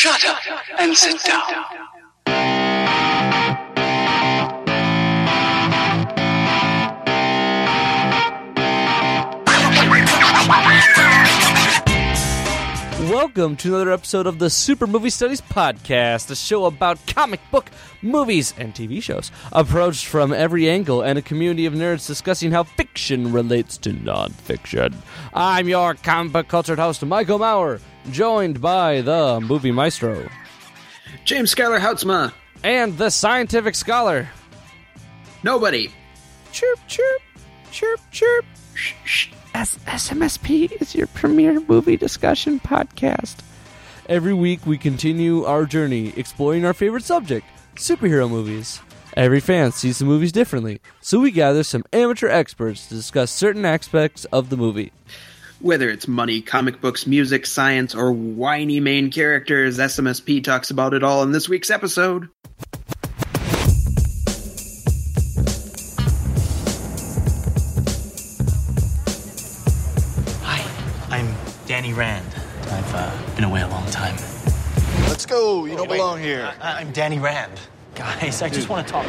Shut up and sit down. Welcome to another episode of the Super Movie Studies Podcast, a show about comic book, movies, and TV shows, approached from every angle, and a community of nerds discussing how fiction relates to nonfiction. I'm your comic book cultured host, Michael Maurer, joined by the movie maestro James Schuyler Houtsma. and the scientific scholar. Nobody. Chirp, chirp, chirp, chirp. Shh, shh. S- SMSP is your premier movie discussion podcast. Every week, we continue our journey exploring our favorite subject superhero movies. Every fan sees the movies differently, so we gather some amateur experts to discuss certain aspects of the movie. Whether it's money, comic books, music, science, or whiny main characters, SMSP talks about it all in this week's episode. Hi, I'm Danny Rand. I've uh, been away a long time. Let's go. You don't Wait, belong here. I- I'm Danny Rand. Guys, I just want to talk.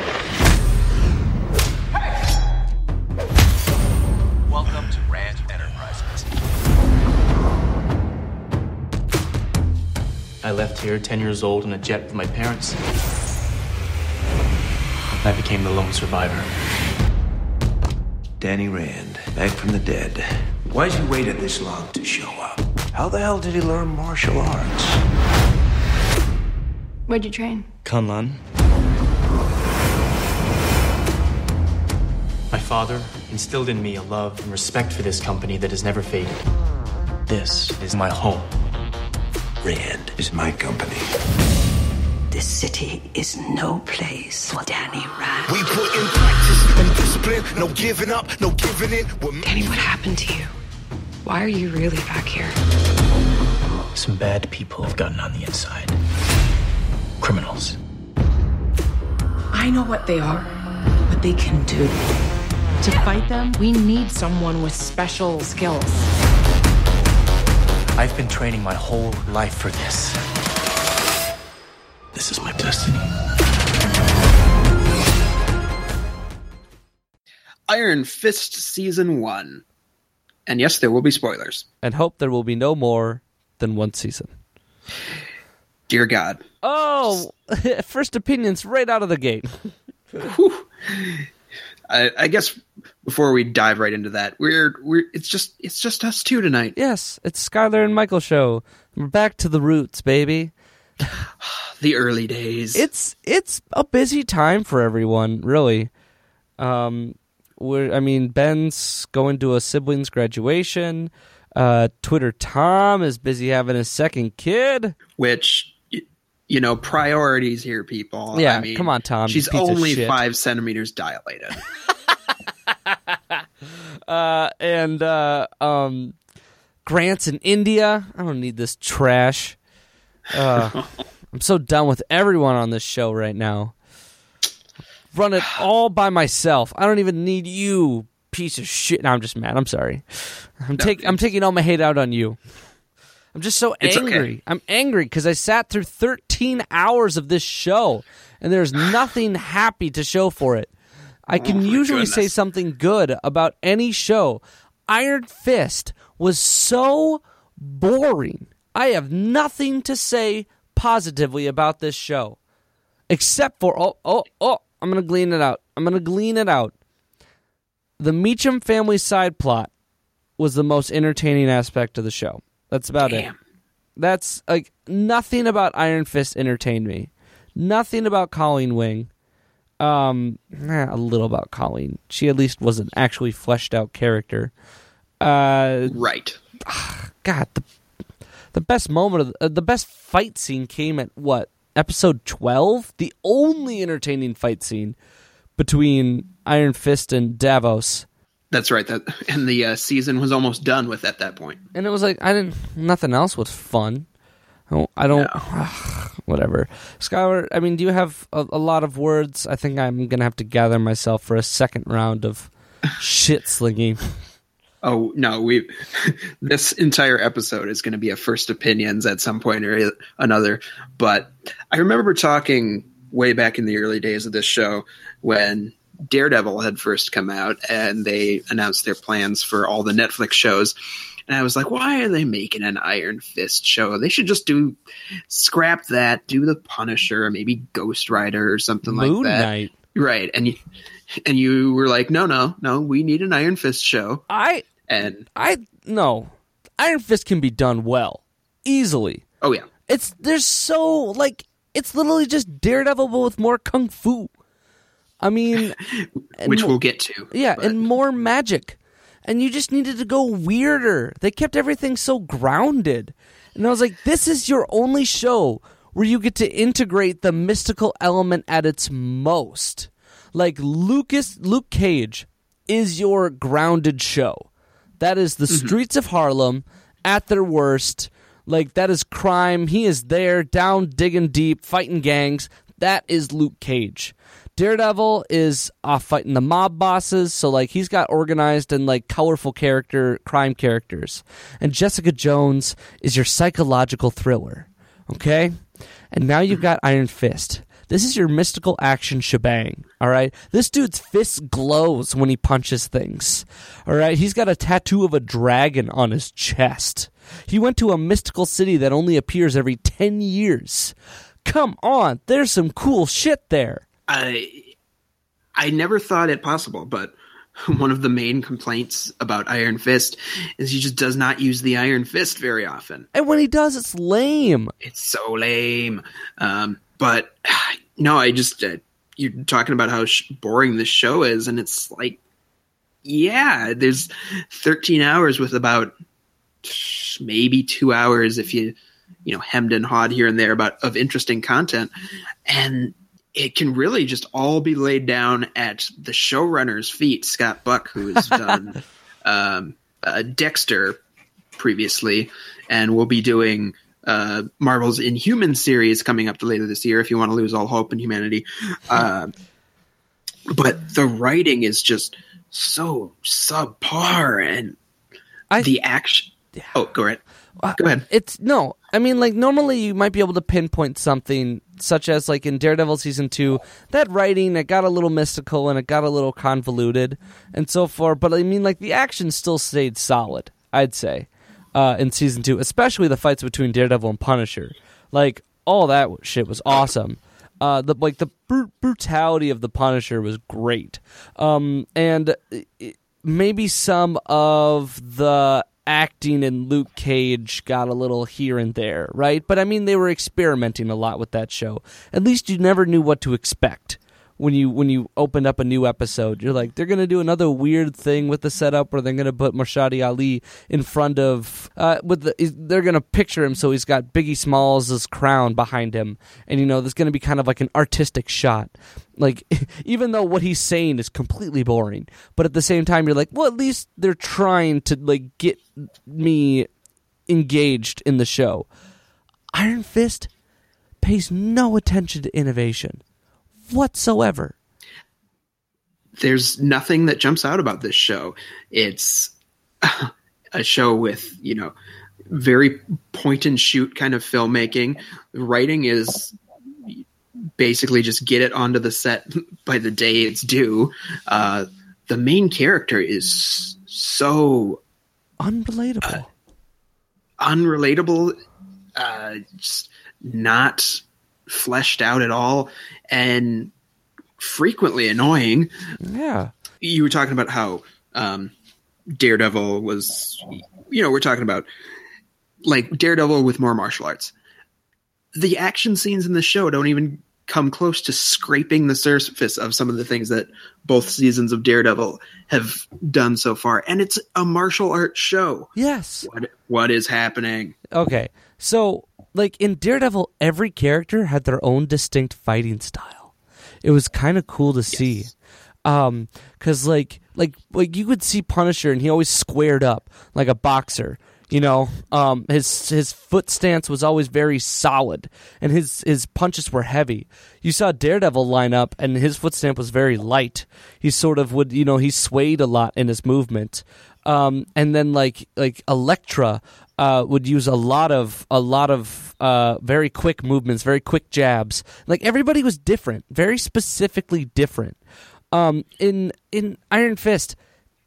Hey! Welcome to Rand I left here 10 years old in a jet with my parents. I became the lone survivor. Danny Rand, back from the dead. Why's he waited this long to show up? How the hell did he learn martial arts? Where'd you train? Kunlun. My father instilled in me a love and respect for this company that has never faded. This is my home. Rand is my company. This city is no place for Danny Rand. We put in practice and discipline. No giving up, no giving in. We're Danny, what happened to you? Why are you really back here? Some bad people have gotten on the inside. Criminals. I know what they are, what they can do. To fight them, we need someone with special skills. I've been training my whole life for this. This is my destiny. Iron Fist Season 1. And yes, there will be spoilers. And hope there will be no more than one season. Dear God. Oh, first opinions right out of the gate. I, I guess before we dive right into that, we're we're it's just it's just us two tonight. Yes, it's Skylar and Michael show. We're back to the roots, baby. The early days. It's it's a busy time for everyone, really. Um, we're I mean, Ben's going to a sibling's graduation. Uh, Twitter Tom is busy having his second kid. which you know priorities here, people. Yeah, I mean, come on, Tom, She's only five centimeters dilated. Uh, and uh, um, Grant's in India. I don't need this trash. Uh, I'm so done with everyone on this show right now. Run it all by myself. I don't even need you, piece of shit. No, I'm just mad. I'm sorry. I'm taking. I'm taking all my hate out on you. I'm just so angry. okay. I'm angry because I sat through 13 hours of this show, and there's nothing happy to show for it. I can Oh usually say something good about any show. Iron Fist was so boring. I have nothing to say positively about this show, except for oh oh oh. I'm gonna glean it out. I'm gonna glean it out. The Meachum family side plot was the most entertaining aspect of the show. That's about it. That's like nothing about Iron Fist entertained me. Nothing about Colleen Wing. Um, eh, a little about Colleen. She at least was an actually fleshed out character. Uh, right. God, the the best moment of uh, the best fight scene came at what episode twelve? The only entertaining fight scene between Iron Fist and Davos. That's right. That and the uh, season was almost done with at that point. and it was like I didn't. Nothing else was fun. Oh, I don't. I don't whatever, Skylar. I mean, do you have a, a lot of words? I think I'm gonna have to gather myself for a second round of shit slinging. Oh no, we this entire episode is going to be a first opinions at some point or another. But I remember talking way back in the early days of this show when Daredevil had first come out and they announced their plans for all the Netflix shows. And I was like, why are they making an Iron Fist show? They should just do scrap that, do the Punisher, maybe Ghost Rider or something Moon like that. Knight. Right. And you and you were like, no, no, no, we need an Iron Fist show. I And I no. Iron Fist can be done well. Easily. oh yeah. It's there's so like it's literally just Daredevil but with more kung fu. I mean, Which we'll get to. yeah, but- and more magic. And you just needed to go weirder. They kept everything so grounded. And I was like, this is your only show where you get to integrate the mystical element at its most. Like Lucas Luke Cage is your grounded show. That is the mm-hmm. streets of Harlem at their worst. Like that is crime. He is there, down digging deep, fighting gangs. That is Luke Cage. Daredevil is off fighting the mob bosses, so like he's got organized and like colorful character crime characters. And Jessica Jones is your psychological thriller. Okay? And now you've got Iron Fist. This is your mystical action shebang. All right. This dude's fist glows when he punches things. All right. He's got a tattoo of a dragon on his chest. He went to a mystical city that only appears every 10 years. Come on. There's some cool shit there. I I never thought it possible, but one of the main complaints about Iron Fist is he just does not use the Iron Fist very often. And when he does, it's lame. It's so lame. Um, but no, I just uh, you're talking about how sh- boring this show is, and it's like, yeah, there's 13 hours with about maybe two hours if you you know hemmed and hawed here and there about of interesting content, and it can really just all be laid down at the showrunner's feet, Scott Buck, who has done um, uh, Dexter previously, and will be doing uh, Marvel's Inhuman series coming up later this year. If you want to lose all hope in humanity, uh, but the writing is just so subpar, and I- the action. Oh, go ahead. Go ahead. It's no. I mean, like normally you might be able to pinpoint something, such as like in Daredevil season two, that writing it got a little mystical and it got a little convoluted and so forth. But I mean, like the action still stayed solid. I'd say uh, in season two, especially the fights between Daredevil and Punisher. Like all that shit was awesome. Uh, the like the bru- brutality of the Punisher was great, um, and it, maybe some of the acting in Luke Cage got a little here and there, right? But I mean, they were experimenting a lot with that show. At least you never knew what to expect when you when you opened up a new episode. You're like, they're gonna do another weird thing with the setup, where they're gonna put Mahershala Ali in front of uh, with the. They're gonna picture him so he's got Biggie Smalls' crown behind him, and you know there's gonna be kind of like an artistic shot. Like even though what he's saying is completely boring, but at the same time you're like, well, at least they're trying to like get me engaged in the show. Iron Fist pays no attention to innovation whatsoever. there's nothing that jumps out about this show. It's a show with, you know, very point and shoot kind of filmmaking. Writing is basically just get it onto the set by the day it's due. Uh, the main character is so Unrelatable. unrelatable, uh, just not fleshed out at all, and frequently annoying. yeah. you were talking about how um, Daredevil was, you know, we're talking about like Daredevil with more martial arts. The action scenes in the show don't even come close to scraping the surface of some of the things that both seasons of Daredevil have done so far. And it's a martial arts show. Yes. What what is happening? Okay. So, like in Daredevil, every character had their own distinct fighting style. It was kind of cool to see. Um, cause like, like, like you would see Punisher and he always squared up like a boxer. You know, um, his his foot stance was always very solid, and his his punches were heavy. You saw Daredevil line up, and his foot stamp was very light. He sort of would, you know, he swayed a lot in his movement. Um, and then like like Elektra uh, would use a lot of a lot of uh, very quick movements, very quick jabs. Like everybody was different, very specifically different. Um, in in Iron Fist,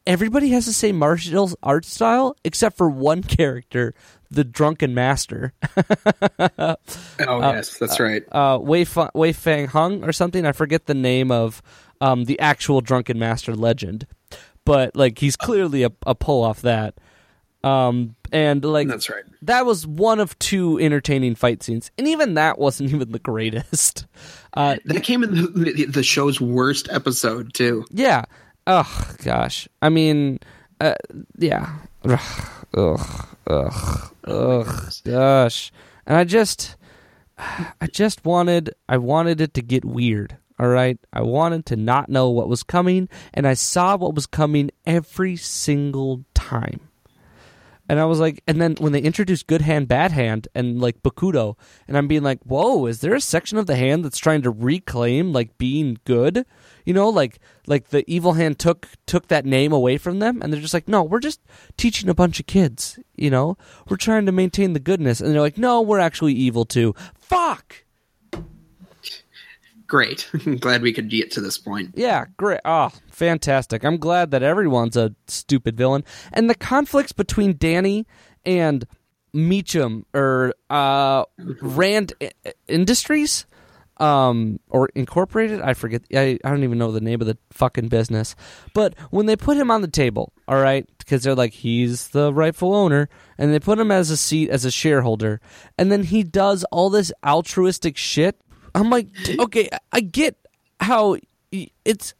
everybody has the same martial art style except for one character, the Drunken Master. Oh yes, that's right. uh, Wei, Fa- Wei Fang Hung or something. I forget the name of um, the actual Drunken Master legend, but like he's clearly a, a pull off that. Um, and like That's right. that was one of two entertaining fight scenes, and even that wasn't even the greatest. Uh, That came in the, the, the show's worst episode too. yeah. Oh gosh. I mean, uh, yeah. Ugh. Ugh. Ugh. Ugh. Gosh. And I just, I just wanted, I wanted it to get weird. All right. I wanted to not know what was coming, and I saw what was coming every single time. And I was like, and then when they introduced Good Hand, Bad Hand, and like Bakudo, and I'm being like, whoa, is there a section of the hand that's trying to reclaim like being good? You know, like like the evil hand took took that name away from them, and they're just like, no, we're just teaching a bunch of kids. You know, we're trying to maintain the goodness, and they're like, no, we're actually evil too. Fuck. Great. Glad we could get to this point. Yeah, great. Oh, fantastic. I'm glad that everyone's a stupid villain. And the conflicts between Danny and Meachum or uh, Rand Industries um or incorporated i forget I, I don't even know the name of the fucking business but when they put him on the table all right because they're like he's the rightful owner and they put him as a seat as a shareholder and then he does all this altruistic shit i'm like okay I- get how it's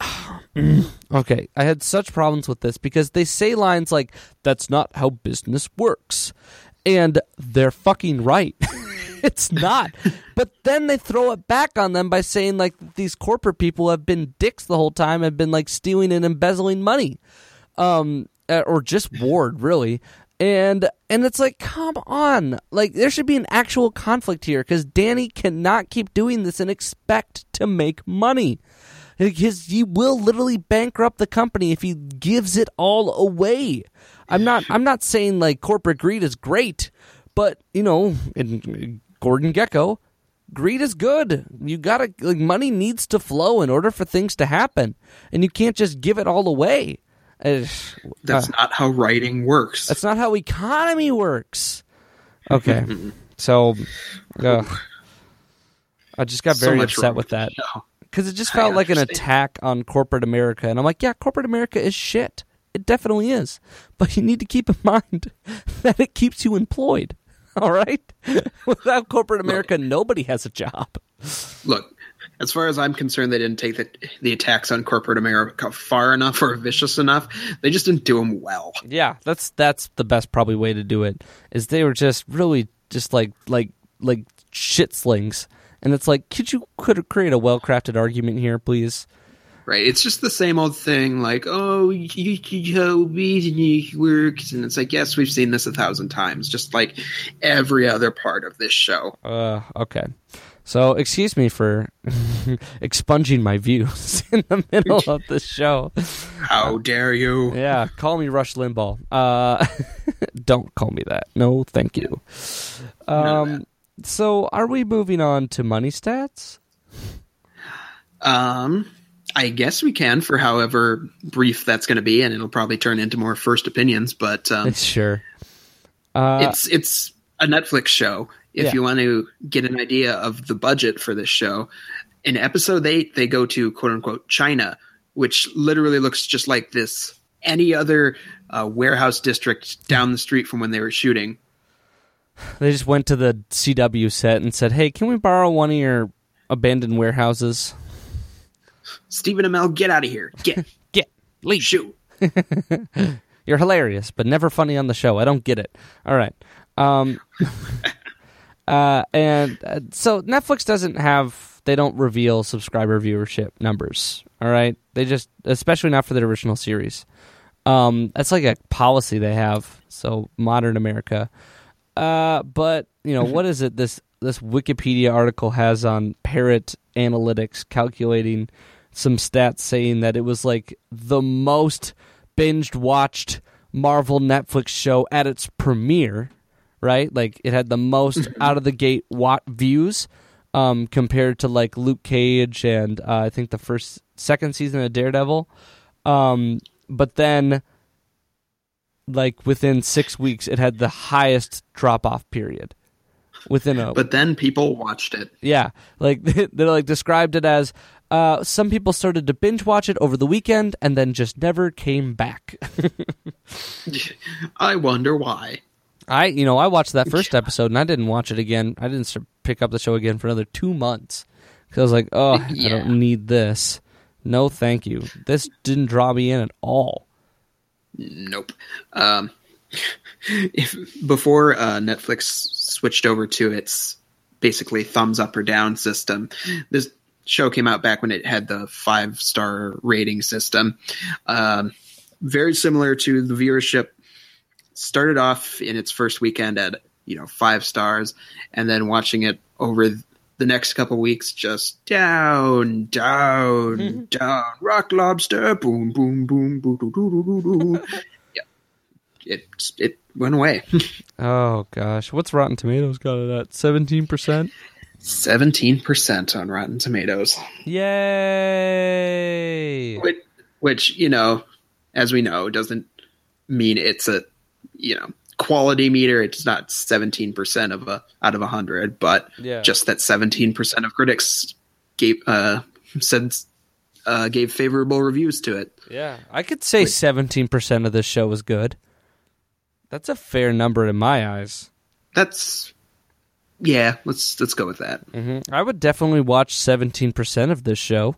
okay i had such problems with this because they say lines like that's not how business works and they're fucking right. It's not. But then they throw it back on them by saying like these corporate people have been dicks the whole time have been like stealing and embezzling money. Um uh, or just ward really and and it's like come on. Like there should be an actual conflict here because danny cannot keep doing this and expect to make money. His he will literally bankrupt the company if he gives it all away. I'm not i'm not saying like corporate greed is great but you know in gordon gekko greed is good. You gotta like money needs to flow in order for things to happen and you can't just give it all away Uh, That's not how writing works. that's not how economy works. Okay. so, ugh. I just got very much upset wrong with that because it just felt like an attack on corporate America, and I'm like, yeah, corporate America is shit. It definitely is, but you need to keep in mind that it keeps you employed. All right, without corporate America, nobody has a job. Look, as far as I'm concerned, they didn't take the, the attacks on corporate America far enough or vicious enough. They just didn't do them well. Yeah, that's that's the best probably way to do it. Is they were just really just like like like shit slings, and it's like, could you could create a well crafted argument here, please? Right? It's just the same old thing, like, oh, you, you, works, and it's like, yes, we've seen this a thousand times, just like every other part of this show. Uh, okay. So excuse me for expunging my views in the middle of the show. How dare you? Yeah, call me Rush Limbaugh. Uh, don't call me that. No, thank you. Um, so are we moving on to money stats? Um, I guess we can for however brief that's going to be, and it'll probably turn into more first opinions. But um, It's Sure. Uh, it's it's a Netflix show. If Yeah. you want to get an idea of the budget for this show, in episode eight they go to quote unquote China, which literally looks just like this any other uh, warehouse district down the street from when they were shooting. They just went to the CW set and said, "Hey, can we borrow one of your abandoned warehouses?" Stephen Amell, get out of here! Get Get leave. shoot! You're hilarious, but never funny on the show. I don't get it. All right. Um, uh, and uh, so Netflix doesn't have, they don't reveal subscriber viewership numbers. All right. They just, especially not for the original series. Um, that's like a policy they have. So modern America. Uh, but you know what is it? This this Wikipedia article has on Parrot Analytics calculating some stats saying that it was like the most binged watched Marvel Netflix show at its premiere, right? Like it had the most out of the gate watt views um, compared to like Luke Cage and uh, I think the first second season of Daredevil. Um, but then like within 6 weeks it had the highest drop off period within a But then people watched it. yeah, like they like described it as uh, some people started to binge watch it over the weekend and then just never came back. I wonder why. I, you know, I watched that first episode and I didn't watch it again. I didn't pick up the show again for another two months because I was like, oh, I don't need this. No, thank you. This didn't draw me in at all. Nope. Um, if before uh, Netflix switched over to its basically thumbs up or down system, this show came out back when it had the five star rating system. Um, very similar to the viewership started off in its first weekend at you know five stars, and then watching it over the next couple weeks, just down, down, down. Rock lobster, boom, boom, boom, boom, boom, boom, boom. yeah, it it went away. oh gosh, what's Rotten Tomatoes got it at? Seventeen percent. Seventeen percent on Rotten Tomatoes. Yay! Which, which you know, as we know, doesn't mean it's a you know quality meter. It's not seventeen percent of a out of a hundred, but Yeah. just that seventeen percent of critics gave uh, said uh, gave favorable reviews to it. Yeah, I could say seventeen percent of this show was good. That's a fair number in my eyes. That's yeah. Let's let's go with that. hmm I would definitely watch seventeen percent of this show.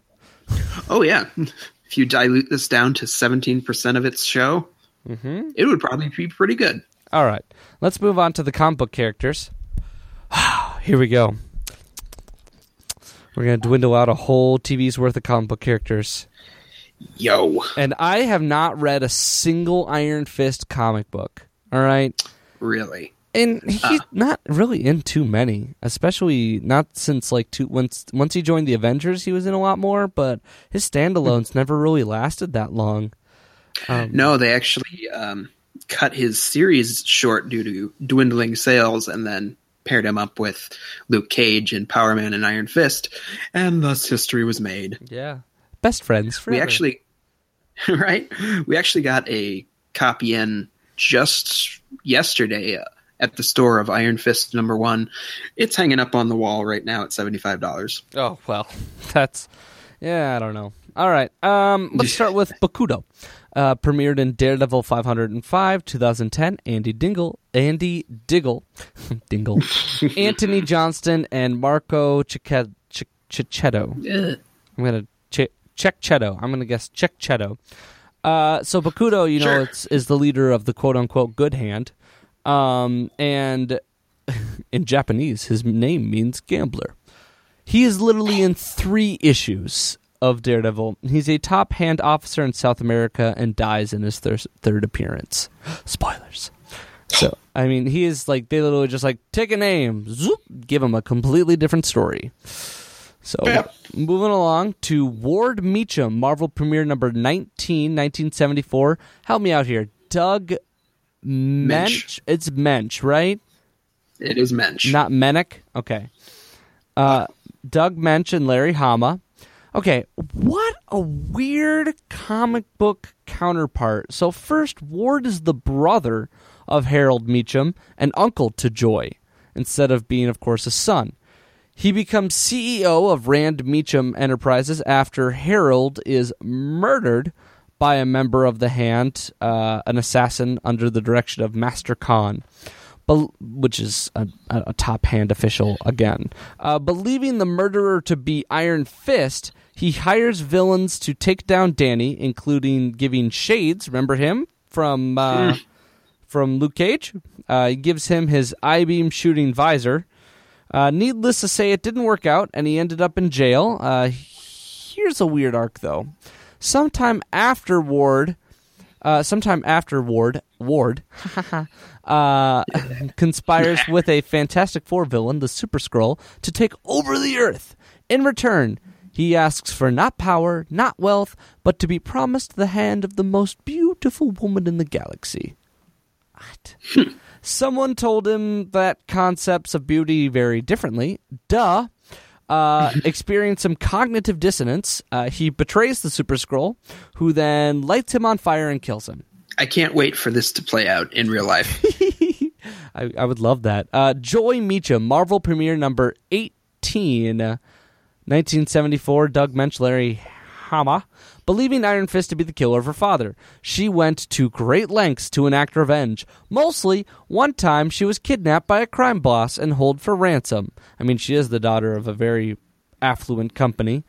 Oh yeah, if you dilute this down to seventeen percent of its show, Mm-hmm. it would probably be pretty good. All right, let's move on to the comic book characters. Here we go. We're gonna dwindle out a whole TV's worth of comic book characters, Yo, and I have not read a single Iron Fist comic book. All right, really? and ah. he's not really in too many, especially not since like two once once he joined the Avengers, he was in a lot more, but his standalones never really lasted that long. Um, No, they actually um, cut his series short due to dwindling sales, and then paired him up with Luke Cage and Power Man and Iron Fist, and thus history was made. Yeah, best friends forever. We actually, right? We actually got a copy in just yesterday uh, at the store of Iron Fist number one. It's hanging up on the wall right now at seventy five dollars. Oh well, that's yeah. I don't know. All right, um, let's start with Bakudo. Uh, premiered in Daredevil 505, 2010. Andy Dingle, Andy Diggle, Dingle, Anthony Johnston, and Marco Checchetto. Checchetto. I'm gonna che- check Chetto. I'm gonna guess check Chetto. Uh, so Bakudo, you know, Sure. it's, is the leader of the quote unquote good hand, um, and in Japanese, his name means gambler. He is literally in three issues of Daredevil. He's a top hand officer in South America and dies in his thir- third appearance. Spoilers. So, I mean, he is like, they literally just like, take a name, zoop, give him a completely different story. So, moving along to Ward Meachum, Marvel premiere number 19, 1974. Help me out here. Doug Moench. It's Moench, right? It is Moench. Not Menick? Okay. Uh, Doug Moench and Larry Hama. Okay, what a weird comic book counterpart. So, first, Ward is the brother of Harold Meachum and uncle to Joy, instead of being, of course, a son. He becomes CEO of Rand Meachum Enterprises after Harold is murdered by a member of the Hand, uh, an assassin under the direction of Master Khan, which is a, a a top hand official again. Uh, believing the murderer to be Iron Fist, he hires villains to take down Danny, including giving Shades, remember him from uh, from Luke Cage? Uh, he gives him his eye beam shooting visor. Uh, needless to say, it didn't work out, and he ended up in jail. Uh, here's a weird arc, though. Sometime after Ward, uh, sometime after Ward, Ward, uh, conspires with a Fantastic Four villain, the Super Skrull, to take over the Earth. In return, he asks for not power, not wealth, but to be promised the hand of the most beautiful woman in the galaxy. What? Someone told him that concepts of beauty vary differently. Duh. Uh, experience some cognitive dissonance. Uh, he betrays the Super Skrull, who then lights him on fire and kills him. I can't wait for this to play out in real life. I, I would love that. Uh, Joy Meachum, Marvel premiere number 18, uh, 1974. Doug Moench, Larry Hama. Believing Iron Fist to be the killer of her father, she went to great lengths to enact revenge. Mostly, one time she was kidnapped by a crime boss and held for ransom. I mean, she is the daughter of a very affluent company.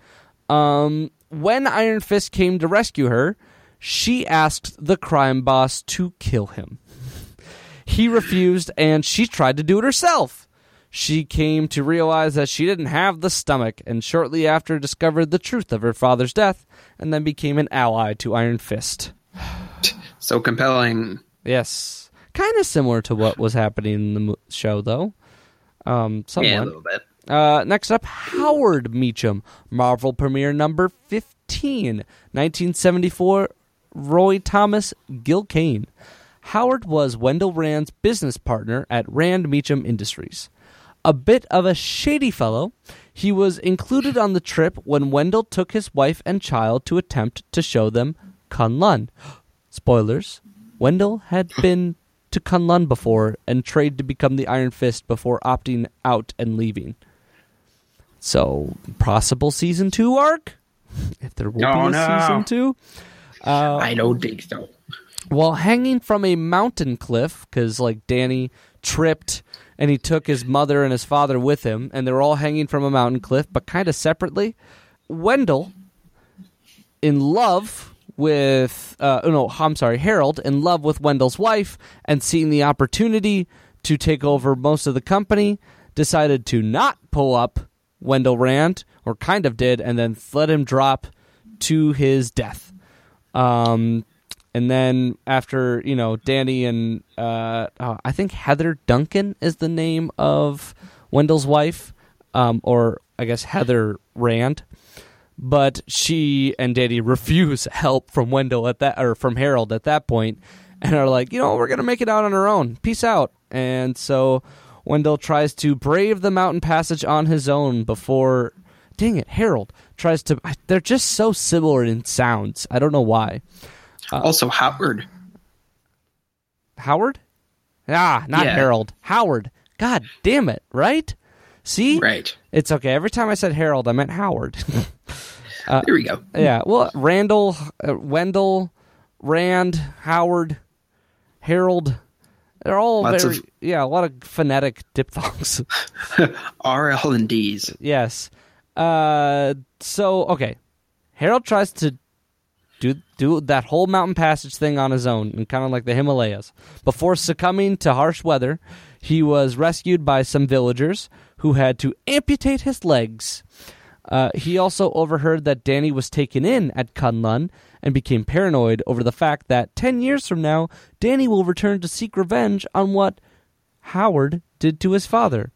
Um, when Iron Fist came to rescue her, she asked the crime boss to kill him. He refused, and she tried to do it herself. She came to realize that she didn't have the stomach, and shortly after discovered the truth of her father's death, and then became an ally to Iron Fist. so compelling. Yes, kind of similar to what was happening in the mo- show, though. Um, somewhat. Yeah, a little bit. Uh, next up, Howard Meachum, Marvel premiere number 15, 1974, Roy Thomas, Gil Kane. Howard was Wendell Rand's business partner at Rand Meachum Industries. A bit of a shady fellow, he was included on the trip when Wendell took his wife and child to attempt to show them Kunlun. Spoilers Wendell had been to Kunlun before and trained to become the Iron Fist before opting out and leaving. So, possible season two arc? If there will be a no. season two? Uh, I don't think so. while hanging from a mountain cliff because like danny tripped and he took his mother and his father with him and they were all hanging from a mountain cliff but kind of separately wendell in love with uh, oh, no i'm sorry harold in love with wendell's wife and seeing the opportunity to take over most of the company decided to not pull up wendell rand or kind of did and then let him drop to his death. Um, and then after you know Danny and uh, uh, I think Heather Duncan is the name of Wendell's wife, um, or I guess Heather Rand. But she and Danny refuse help from Wendell at that or from Harold at that point, and are like, you know, we're gonna make it out on our own. Peace out. And so Wendell tries to brave the mountain passage on his own before. Dang it, Harold tries to. They're just so similar in sounds. I don't know why. Also, Howard. Howard? Ah, not Yeah. Harold. Howard. God damn it, right? See? Right. It's okay. Every time I said Harold, I meant Howard. Here we go. yeah. Well, Randall, uh, Wendell, Rand, Howard, Harold. They're all Lots very, of- yeah, a lot of phonetic diphthongs. RL and D's. yes. Uh, so, okay. Harold tries to do do that whole mountain passage thing on his own, and kind of like the Himalayas. Before succumbing to harsh weather, he was rescued by some villagers who had to amputate his legs. Uh, he also overheard that Danny was taken in at Kunlun and became paranoid over the fact that 10 years from now, Danny will return to seek revenge on what Howard did to his father.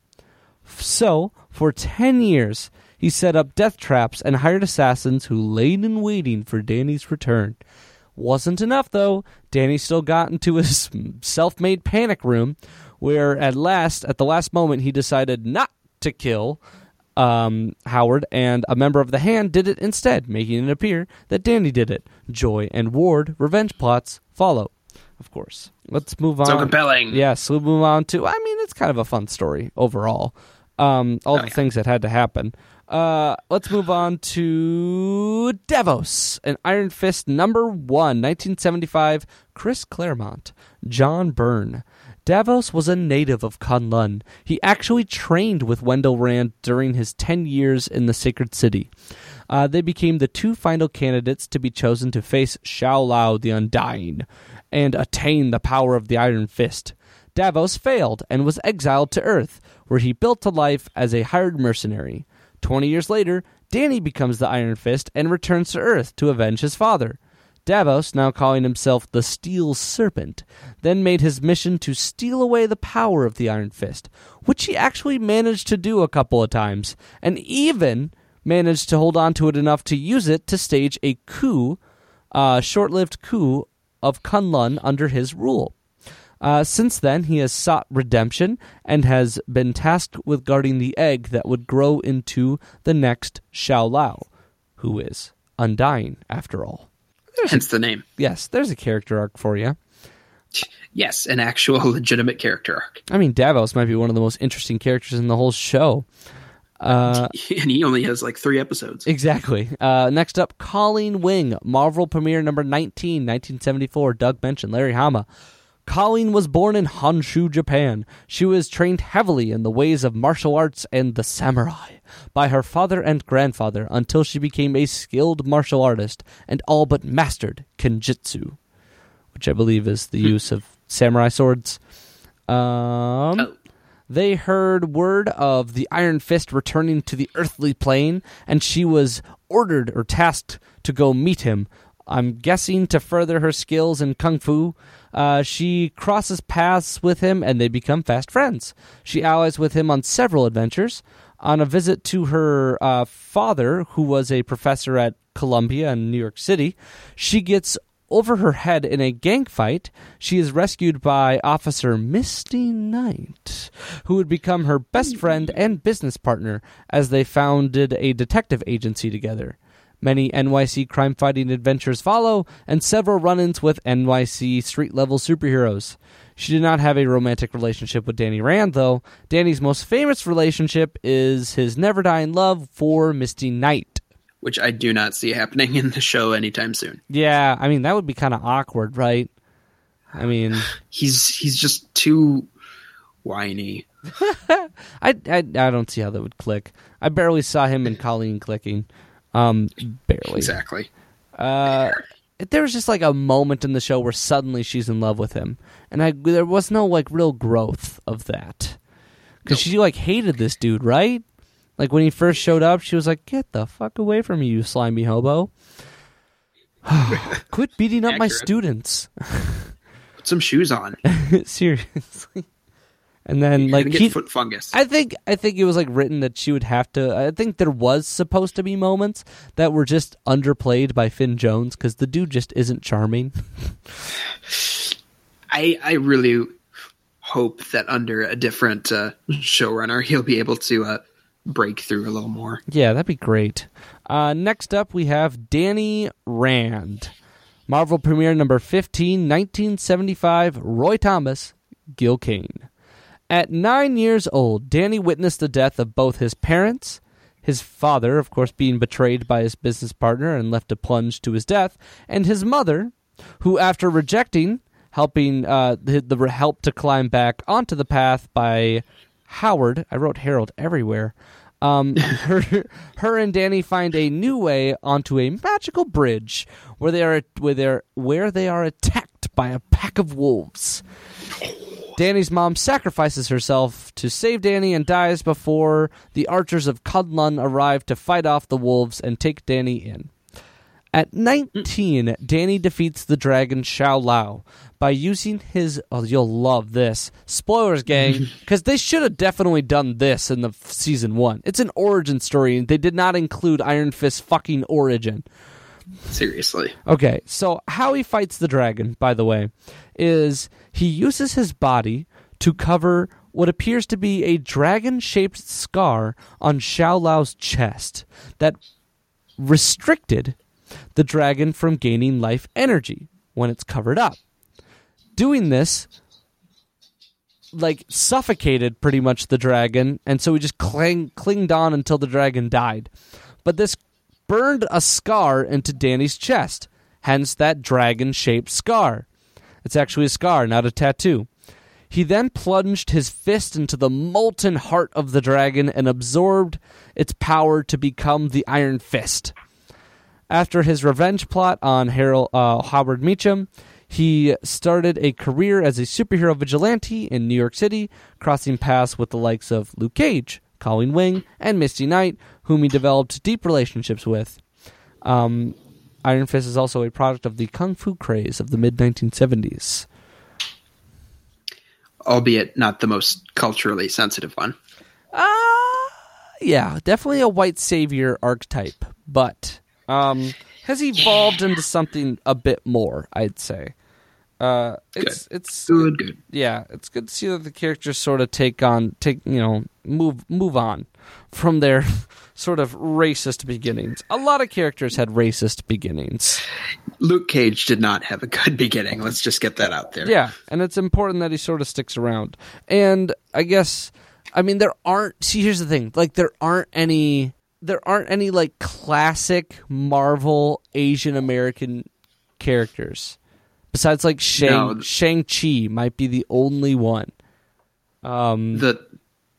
So, for 10 years, he set up death traps and hired assassins who laid in waiting for Danny's return. Wasn't enough, though. Danny still got into his self made panic room, where at last, at the last moment, he decided not to kill um, Howard, and a member of the Hand did it instead, making it appear that Danny did it. Joy and Ward revenge plots follow, of course. Let's move on. So compelling. Yes, we'll move on to. I mean, it's kind of a fun story overall. Um, all the yeah. things that had to happen. Uh, let's move on to Davos, an Iron Fist number one, 1975. Chris Claremont, John Byrne. Davos was a native of Kunlun. He actually trained with Wendell Rand during his 10 years in the Sacred City. Uh, they became the two final candidates to be chosen to face Shou-Lao the Undying and attain the power of the Iron Fist. Davos failed and was exiled to Earth, where he built a life as a hired mercenary. Twenty years later, Danny becomes the Iron Fist and returns to Earth to avenge his father. Davos, now calling himself the Steel Serpent, then made his mission to steal away the power of the Iron Fist, which he actually managed to do a couple of times, and even managed to hold on to it enough to use it to stage a coup, uh, short lived coup of Kunlun under his rule. Uh, since then, he has sought redemption and has been tasked with guarding the egg that would grow into the next Shou-Lao, who is undying after all. Hence the name. Yes, there's a character arc for you. Yes, an actual legitimate character arc. I mean, Davos might be one of the most interesting characters in the whole show. Uh, and he only has like three episodes. Exactly. Uh, next up, Colleen Wing, Marvel premiere number 19, 1974. Doug mentioned Larry Hama. Colleen was born in Honshu, Japan. She was trained heavily in the ways of martial arts and the samurai by her father and grandfather until she became a skilled martial artist and all but mastered kenjutsu, which I believe is the use of samurai swords. Um, Oh. they heard word of the Iron Fist returning to the earthly plane, and she was ordered or tasked to go meet him. I'm guessing to further her skills in kung fu. Uh, she crosses paths with him, and they become fast friends. She allies with him on several adventures. On a visit to her uh, father, who was a professor at Columbia in New York City, she gets over her head in a gang fight, she is rescued by Officer Misty Knight, who would become her best friend and business partner as they founded a detective agency together. Many NYC crime fighting adventures follow, and several run ins with NYC street level superheroes. She did not have a romantic relationship with Danny Rand, though. Danny's most famous relationship is his never dying love for Misty Knight. Which I do not see happening in the show anytime soon. Yeah, I mean that would be kind of awkward, right? I mean, He's he's just too whiny. I, I I don't see how that would click. I barely saw him and Colleen clicking. Um, barely. Exactly. Uh, there was just like a moment in the show where suddenly she's in love with him, and I there was no like real growth of that because she like hated this dude, right? Like when he first showed up, she was like, "Get the fuck away from me, you slimy hobo! Quit beating up my students." Put some shoes on. Seriously. And then You're like he- foot fungus. I think I think it was like written that she would have to. I think there was supposed to be moments that were just underplayed by Finn Jones because the dude just isn't charming. I I really hope that under a different uh, showrunner, he'll be able to uh, break through a little more. yeah, that'd be great. Uh, next up, we have Danny Rand, Marvel premiere number 15, 1975. Roy Thomas, Gil Kane. At nine years old, Danny witnessed the death of both his parents, his father, of course, being betrayed by his business partner and left to plunge to his death, and his mother, who, after rejecting helping uh, the, the help to climb back onto the path by Howard, I wrote Harold everywhere. Um, her, her and Danny find a new way onto a magical bridge where they are where they are where they are attacked by a pack of wolves. Danny's mom sacrifices herself to save Danny and dies before the archers of Kunlun arrive to fight off the wolves and take Danny in. At 19, Danny defeats the dragon Shou-Lao by using his. Oh, you'll love this. Spoilers, gang, because they should have definitely done this in the season one. It's an origin story, and they did not include Iron Fist's fucking origin. Seriously. Okay, so how he fights the dragon, by the way, is he uses his body to cover what appears to be a dragon shaped scar on Shou-Lao's chest that restricted the dragon from gaining life energy when it's covered up. Doing this like suffocated pretty much the dragon, and so he just cling, clinged on until the dragon died. But this burned a scar into Danny's chest, hence that dragon shaped scar. It's actually a scar, not a tattoo. He then plunged his fist into the molten heart of the dragon and absorbed its power to become the Iron Fist. After his revenge plot on Harold uh, Howard Meachum, he started a career as a superhero vigilante in New York City, crossing paths with the likes of Luke Cage, Colleen Wing, and Misty Knight, whom he developed deep relationships with. Um, Iron Fist is also a product of the kung fu craze of the mid 1970s. Albeit not the most culturally sensitive one. Uh, yeah, definitely a white savior archetype, but um, has evolved into something a bit more, I'd say. Uh, it's it's Good, good. yeah, it's good to see that the characters sort of take on take you know move move on from their sort of racist beginnings. A lot of characters had racist beginnings. Luke Cage did not have a good beginning. Let's just get that out there. Yeah, and it's important that he sort of sticks around. And I guess I mean there aren't see here's the thing. Like there aren't any there aren't any like classic Marvel Asian American characters. Besides like Shang No. Shang-Chi might be the only one. Um the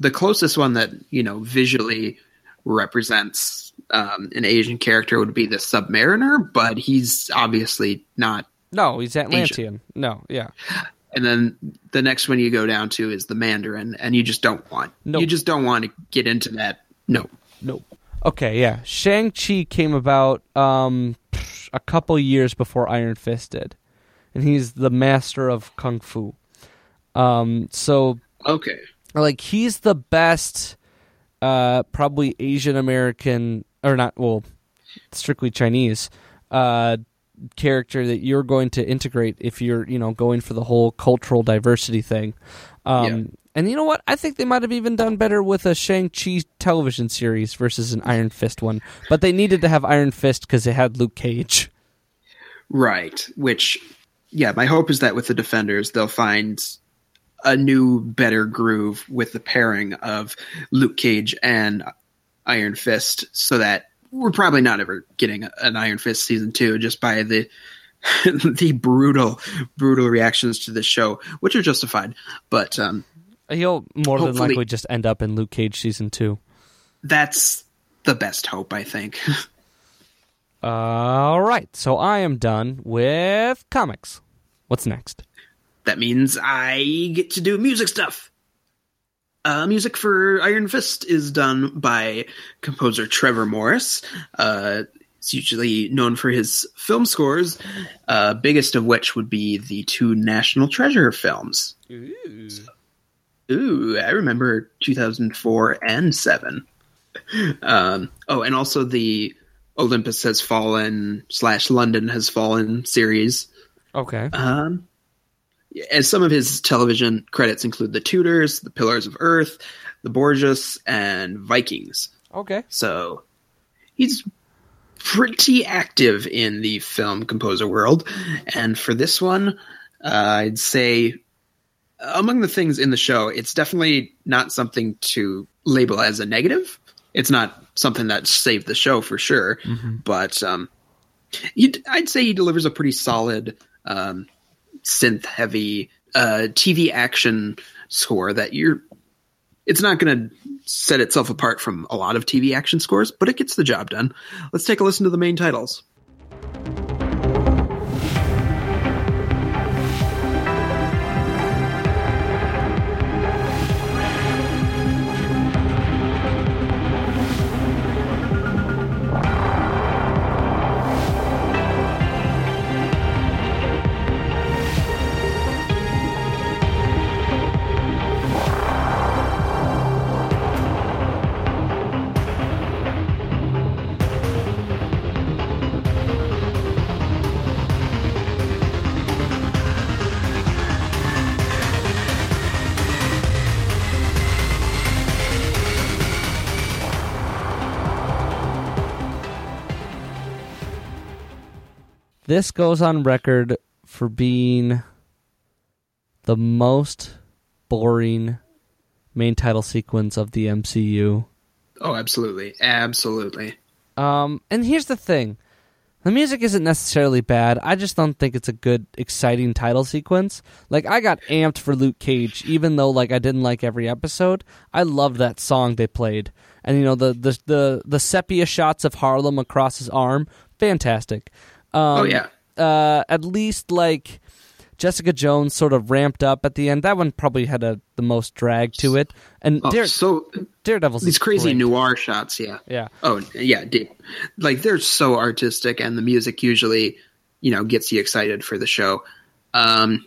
the closest one that you know visually represents um, an Asian character would be the Submariner, but he's obviously not. no, he's Atlantean. No, yeah. And then the next one you go down to is the Mandarin, and you just don't want. Nope. You just don't want to get into that. No, Nope. Okay, yeah. Shang-Chi came about um, a couple years before Iron Fist did. And he's the master of Kung Fu. Um, so, okay, like, he's the best, uh, probably Asian American, or not, well, strictly Chinese, uh, character that you're going to integrate if you're, you know, going for the whole cultural diversity thing. Um, Yeah. And you know what? I think they might have even done better with a Shang-Chi television series versus an Iron Fist one. But they needed to have Iron Fist because they had Luke Cage. right. Which, yeah, my hope is that with the Defenders, they'll find a new, better groove with the pairing of Luke Cage and Iron Fist, so that we're probably not ever getting an Iron Fist season two just by the the brutal, brutal reactions to this show, which are justified. But um, He'll more than likely just end up in Luke Cage season two. that's the best hope, I think. All right, so I am done with comics. What's next? that means I get to do music stuff. Uh, music for Iron Fist is done by composer Trevor Morris. Uh, he's usually known for his film scores, uh, biggest of which would be the two National Treasure films. Ooh, I remember 2004 and 7. Um, oh, and also the Olympus Has Fallen slash London Has Fallen series. Okay. Um, as some of his television credits include The Tudors, The Pillars of Earth, The Borgias, and Vikings. Okay. So he's pretty active in the film composer world. And for this one, uh, I'd say among the things in the show, it's definitely not something to label as a negative. It's not something that saved the show for sure, but um, he, I'd say he delivers a pretty solid um, synth heavy uh, TV action score that you're. It's not going to set itself apart from a lot of TV action scores, but it gets the job done. Let's take a listen to the main titles. This goes on record for being the most boring main title sequence of the MCU. Oh, absolutely, absolutely. Um, and here's the thing. The music isn't necessarily bad. I just don't think it's a good, exciting title sequence. Like I got amped for Luke Cage, even though like I didn't like every episode. I love that song they played, and you know the the the, the sepia shots of Harlem across his arm, fantastic. Um, Oh, yeah. Uh, at least like Jessica Jones sort of ramped up at the end. That one probably had a, the most drag to it, and Oh, Dare, so Daredevil's these crazy great. noir shots, yeah. Yeah. Oh, yeah. Deep. Like they're so artistic, and the music usually, you know, gets you excited for the show. Um,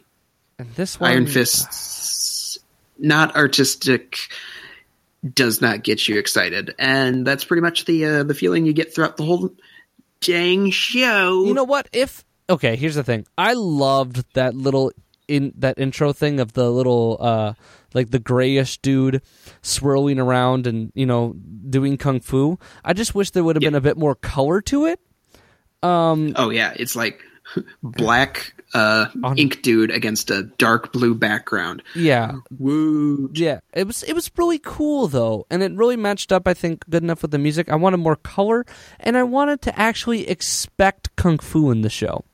And this one, Iron Fist, not artistic, does not get you excited, and that's pretty much the uh, the feeling you get throughout the whole show. You know what? If okay, here's the thing. I loved that little in that intro thing of the little uh like the grayish dude swirling around and you know doing kung fu. I just wish there would have been a bit more color to it. Um, oh yeah, it's like black uh, ink dude against a dark blue background. Yeah. Woo. Yeah. It was it was really cool though, and it really matched up. I think good enough with the music. I wanted more color, and I wanted to actually expect kung fu in the show.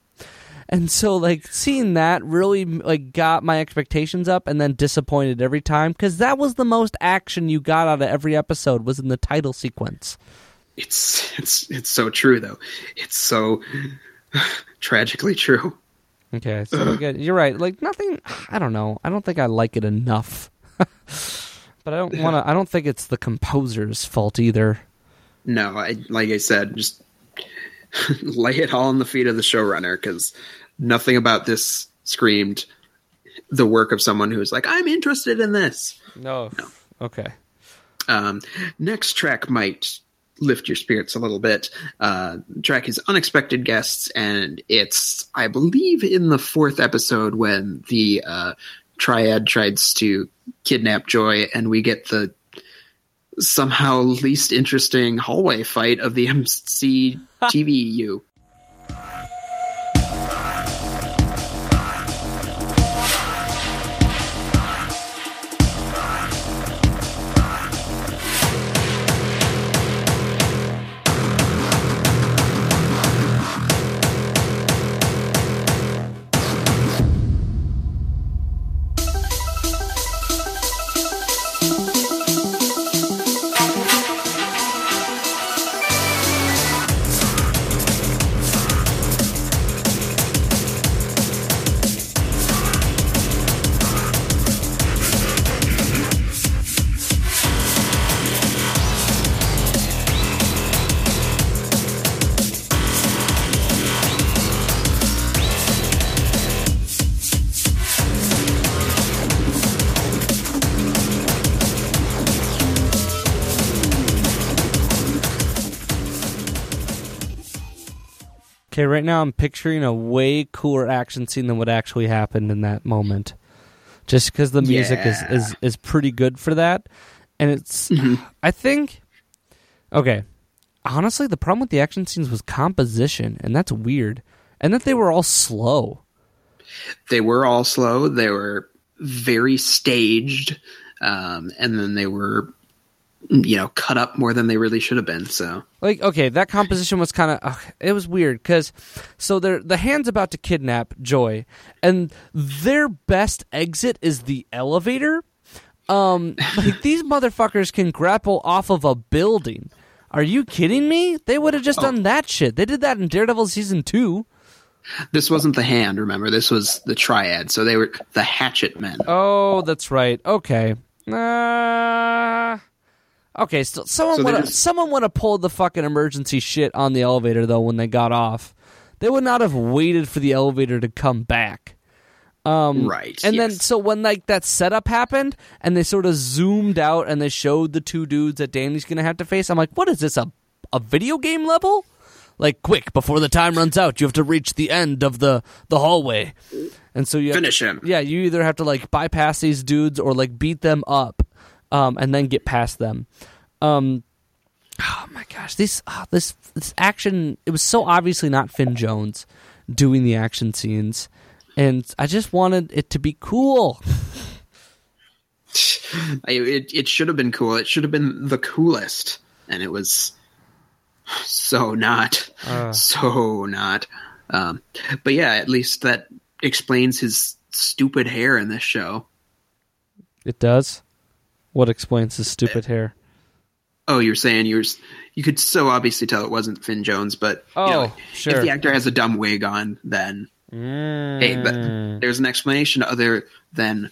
And so like seeing that really like got my expectations up and then disappointed every time cuz that was the most action you got out of every episode was in the title sequence. It's it's it's so true though. It's so tragically true. Okay, so good. You're right. Like nothing I don't know. I don't think I like it enough. but I don't want to I don't think it's the composer's fault either. No, I like I said, just lay it all on the feet of the showrunner because nothing about this screamed the work of someone who's like, I'm interested in this. No. No. Okay. Um, next track might lift your spirits a little bit. Uh, track is Unexpected Guests, and it's, I believe, in the fourth episode when the uh, triad tries to kidnap Joy, and we get the somehow least interesting hallway fight of the MC now I'm picturing a way cooler action scene than what actually happened in that moment. Just because the music is, is is pretty good for that, and it's Mm-hmm. I think okay. Honestly, the problem with the action scenes was composition, and that's weird, and that they were all slow. They were all slow. They were very staged, um, and then they were, you know, cut up more than they really should have been. So Like, okay, that composition was kind of it was weird because so they're the hand's about to kidnap Joy, and their best exit is the elevator. Um, like these motherfuckers can grapple off of a building. Are you kidding me? They would have just done that shit. They did that in Daredevil season two. this wasn't the hand. Remember, this was the triad. So they were the hatchet men. Oh, that's right. Okay. Uh, okay. So someone So would have someone would have pulled the fucking emergency shit on the elevator though when they got off. They would not have waited for the elevator to come back. Um, Right, And then so when like that setup happened and they sort of zoomed out and they showed the two dudes that Danny's gonna have to face, I'm like, what is this a a video game level? Like quick before the time runs out, you have to reach the end of the the hallway, and so you Finish to- him. Yeah, you either have to like bypass these dudes or like beat them up, um, and then get past them. Um, oh my gosh, this ah, this this action it was so obviously not Finn Jones doing the action scenes, and I just wanted it to be cool. It it should have been cool. It should have been the coolest, and it was so not, so not. Um, but yeah, at least that explains his stupid hair in this show. It does. What explains his stupid hair? Oh, you're saying you're you could so obviously tell it wasn't Finn Jones, but you know, Oh, sure. if the actor has a dumb wig on, then hey, but mm. there's an explanation other than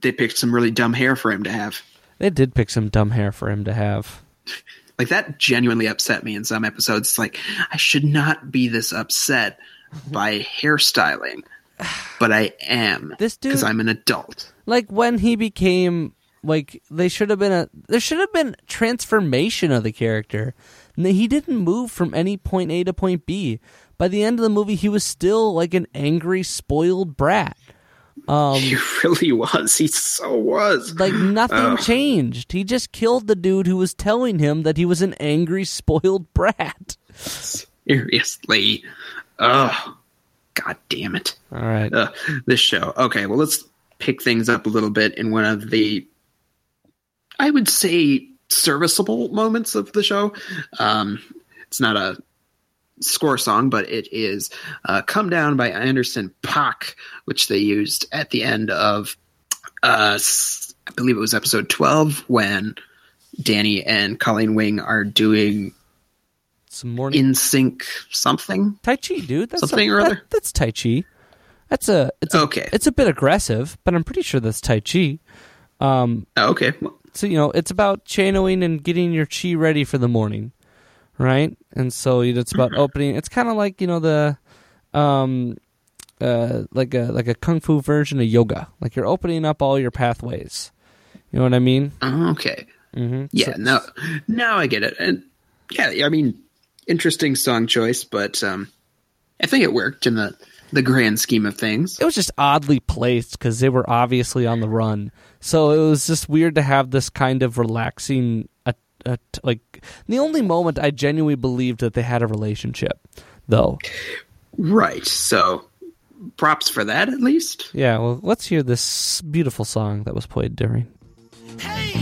they picked some really dumb hair for him to have. They did pick some dumb hair for him to have. Like that genuinely upset me in some episodes. It's like I should not be this upset mm-hmm. by hairstyling, but I am This dude- because I'm an adult. like when he became Like they should have been a there should have been transformation of the character. He didn't move from any point A to point B. By the end of the movie, he was still like an angry, spoiled brat. Um, he really was. He so was. like nothing Ugh. changed. He just killed the dude who was telling him that he was an angry, spoiled brat. Seriously. Oh, god damn it. All right. Uh, this show. Okay, well, let's pick things up a little bit in one of the, I would say, serviceable moments of the show. Um, it's not a score song, but it is uh, "Come Down" by Anderson Paak, which they used at the end of, uh, I believe it was episode twelve when Danny and Colleen Wing are doing Some morning in sync something. Tai Chi, dude. That's Something a- or that- other? that's Tai Chi. That's a it's a, Okay. It's a bit aggressive, but I'm pretty sure that's Tai Chi. Um, Oh, okay, well, so you know, it's about channeling and getting your chi ready for the morning, right? And so it's about opening. It's kind of like you know the, um, uh, like a like a kung fu version of yoga. Like you're opening up all your pathways. You know what I mean? okay. Mm-hmm. Yeah, now now I get it. And yeah, I mean, interesting song choice, but um, I think it worked in the the grand scheme of things. it was just oddly placed because they were obviously on the run. So it was just weird to have this kind of relaxing, uh, uh, t- like the only moment I genuinely believed that they had a relationship, though. Right. So props for that at least. Yeah, well, let's hear this beautiful song that was played during. Hey,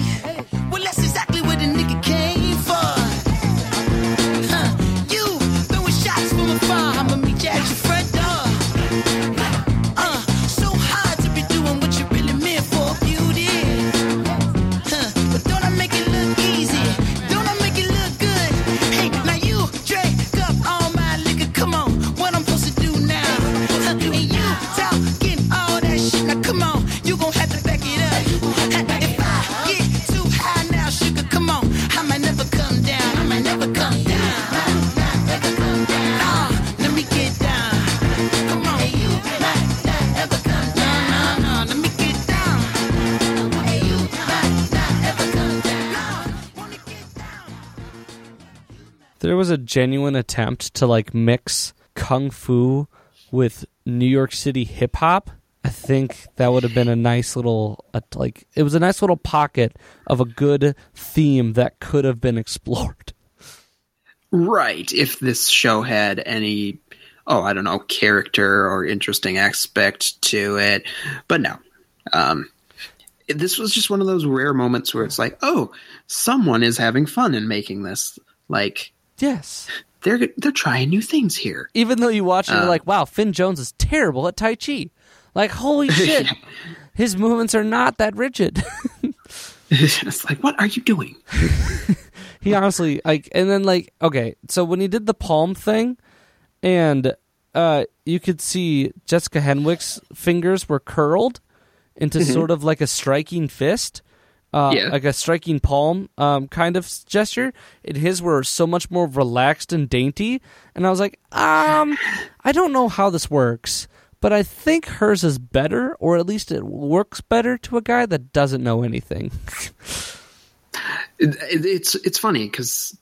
There was a genuine attempt to like mix kung fu with New York City hip hop. I think that would have been a nice little, uh, like, it was a nice little pocket of a good theme that could have been explored. Right. If this show had any, oh, I don't know, character or interesting aspect to it, but no. Um, this was just one of those rare moments where it's like, oh, someone is having fun in making this. Like Yes. they're they're trying new things here. Even though you watch it, you're Uh. like, wow, Finn Jones is terrible at Tai Chi. Like, holy shit. His movements are not that rigid. it's like, what are you doing? he honestly like and then like okay so when he did the palm thing and uh you could see jessica henwick's fingers were curled into Mhm. sort of like a striking fist uh, Yeah. like a striking palm um, kind of gesture. And his were so much more relaxed and dainty. And i was like um i don't know how this works but i think hers is better or at least it works better to a guy that doesn't know anything. It, it- it's it's funny because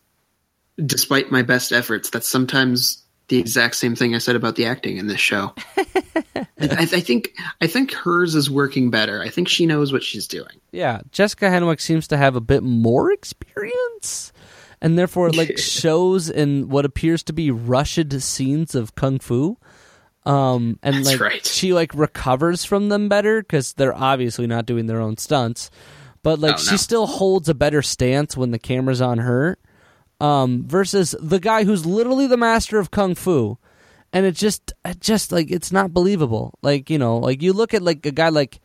despite my best efforts, that's sometimes the exact same thing I said about the acting in this show. I, I think I think hers is working better. I think she knows what she's doing. Yeah, Jessica Henwick seems to have a bit more experience, and therefore like shows in what appears to be rushed scenes of kung fu. Um, and That's like right. she like recovers from them better because they're obviously not doing their own stunts, but like Oh, she still holds a better stance when the camera's on her. Um, versus the guy who's literally the master of kung fu, and it just, it just like it's not believable. Like you know, like you look at like a guy like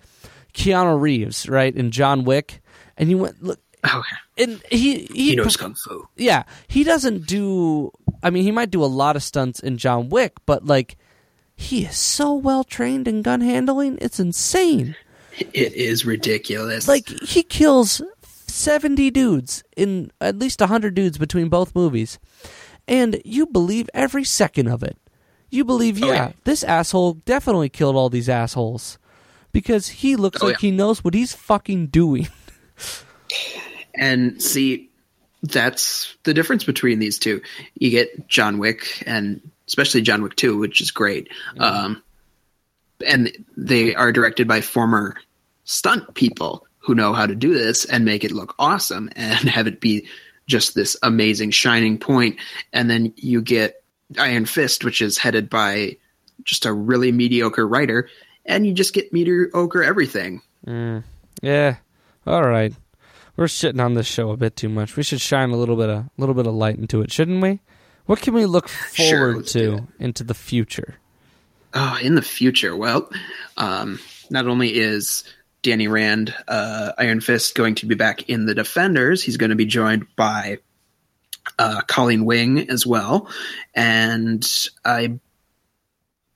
Keanu Reeves, right, in John Wick, and you went look, Oh, and he he, he knows kung fu. yeah, he doesn't do. I mean, he might do a lot of stunts in John Wick, but like, he is so well trained in gun handling. It's insane. It is ridiculous. Like he kills seventy dudes in at least hundred dudes between both movies, and you believe every second of it. You believe, Oh, yeah, yeah. this asshole definitely killed all these assholes because he looks Oh, like he knows what he's fucking doing. And see, that's the difference between these two. You get John Wick and especially John Wick 2, which is great. Um, and they are directed by former stunt people who know how to do this and make it look awesome and have it be just this amazing shining point. And then you get Iron Fist, which is headed by just a really mediocre writer, and you just get mediocre everything. Yeah. All right. We're shitting on this show a bit too much. We should shine a little bit of little bit of light into it, shouldn't we? What can we look forward let's to into the future? Oh, in the future, well, um, not only is Danny Rand, uh, Iron Fist, going to be back in the Defenders, he's going to be joined by uh, Colleen Wing as well, and I,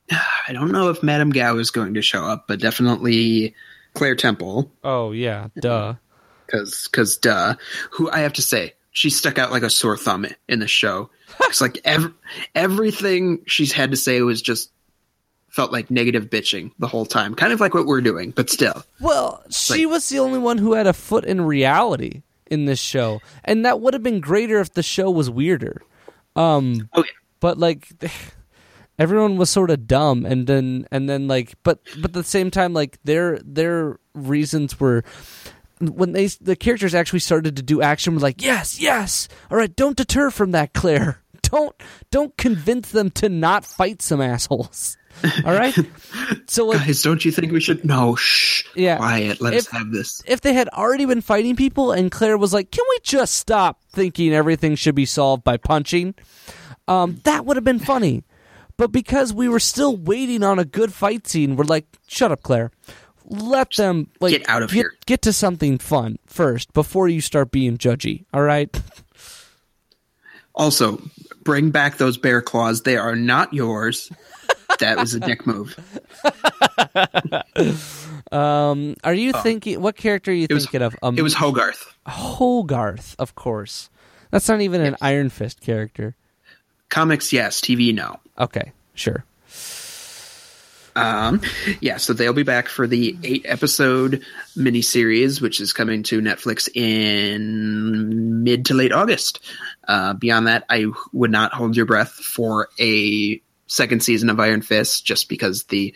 I don't know if Madame Gao is going to show up, but definitely Claire Temple, Oh yeah, duh. because because duh, who I have to say she stuck out like a sore thumb in the show. It's like ev- everything she's had to say was just felt like negative bitching the whole time, kind of like what we're doing, but still. Well, she was the only one who had a foot in reality in this show, and that would have been greater if the show was weirder. Um, Okay. but like everyone was sort of dumb, and then and then like, but but at the same time, like their their reasons were when they the characters actually started to do action. Were like, yes, yes, all right, don't deter from that, Claire. Don't don't convince them to not fight some assholes. All right. So like, Guys, don't you think we should? No, shh. Yeah. Quiet. Let If- us have this. if they had already been fighting people and Claire was like, "Can we just stop thinking everything should be solved by punching?" Um, that would have been funny. But because we were still waiting on a good fight scene, we're like, "Shut up, Claire. Let them like Get out of get, here." Get to something fun first before you start being judgy." All right. Also, bring back those bear claws. They are not yours. That was a dick move. Um, are you thinking what character are you was- thinking of? Um, It was Hogarth. Hogarth, of course. That's not even an Iron Fist character. Comics, yes. TV, no. Okay, sure. Um, yeah, so they'll be back for the eight episode miniseries, which is coming to Netflix in mid to late August. Uh, beyond that, I would not hold your breath for a second season of Iron Fist just because the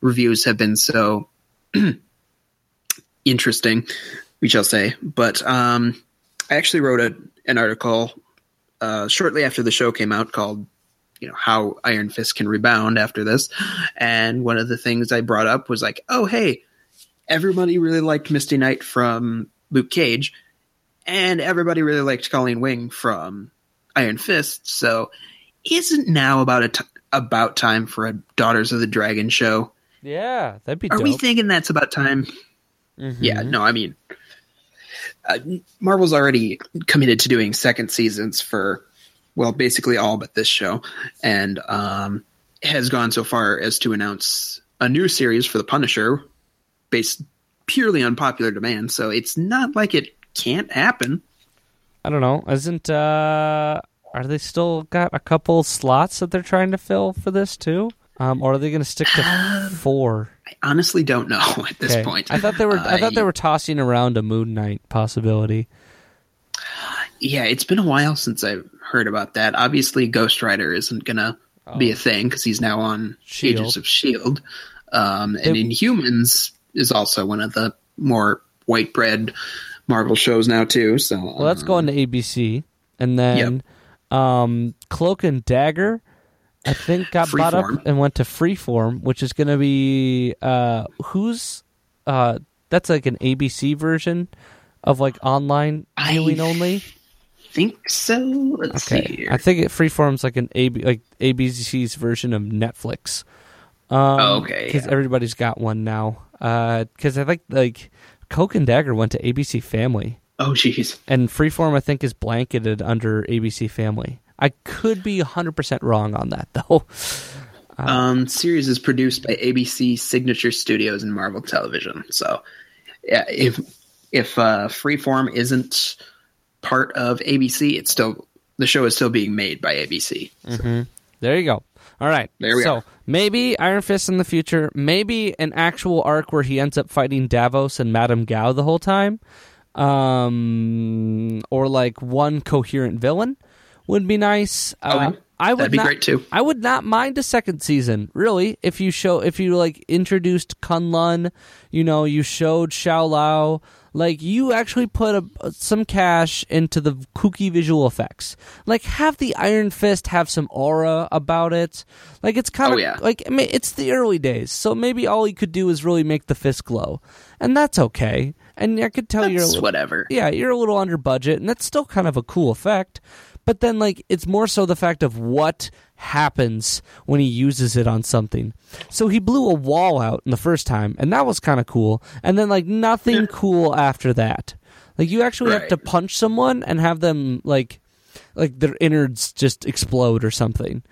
reviews have been so interesting, we shall say. But um, I actually wrote a, an article uh, shortly after the show came out called you know how Iron Fist can rebound after this. And one of the things I brought up was like, oh hey, everybody really liked Misty Knight from Luke Cage, and everybody really liked Colleen Wing from Iron Fist. So isn't now about a t- about time for a Daughters of the Dragon show? Yeah, that'd be Are dope. we thinking that's about time? Yeah, no, I mean, uh, Marvel's already committed to doing second seasons for, well, basically all but this show, and um, has gone so far as to announce a new series for The Punisher based purely on popular demand. So it's not like it can't happen. I don't know. Isn't uh are they still got a couple slots that they're trying to fill for this too? Um, or are they going to stick to four? I honestly don't know at this Okay. point. I thought they were. I thought they Uh, were tossing around a Moon Knight possibility. Yeah, it's been a while since I've heard about that. Obviously, Ghost Rider isn't gonna be a thing because he's now on Shield. Agents of Shield, um, and It- Inhumans is also one of the more white bread Marvel shows now too. So, Well, that's going to ABC, and then um, Cloak and Dagger, I think, got bought up and went to Freeform, which is going to be uh, who's uh, that's like an ABC version of like online I viewing only. think so. Let's see here. I think it Freeform's like an AB like ABC's version of Netflix. Um, Oh, okay, because yeah. everybody's got one now. Because I think like Cloak and Dagger went to ABC Family, oh, jeez. and Freeform I think is blanketed under ABC Family. I could be hundred percent wrong on that though. Um, series is produced by ABC Signature Studios and Marvel Television. So, yeah, if if uh, Freeform isn't part of ABC, it's still the show is still being made by ABC. There you go. All right. There we so, are. maybe Iron Fist in the future. Maybe an actual arc where he ends up fighting Davos and Madame Gao the whole time. Um, or like one coherent villain would be nice. Uh. I would That'd be not, great, too. I would not mind a second season, really. If you show, if you like introduced Kunlun, you know, you showed Shou-Lao, like you actually put a, some cash into the kooky visual effects. Like have the Iron Fist have some aura about it. Like it's kind Oh, of yeah. like I mean, it's the early days, so maybe all he could do is really make the fist glow, and that's okay. And I could tell you're a little, whatever. yeah, you're a little under budget, and that's still kind of a cool effect. But then, like, it's more so the fact of what happens when he uses it on something. So he blew a wall out in the first time, and that was kind of cool. And then, like, nothing cool after that. Like, you actually have to punch someone and have them, like, like their innards just explode or something.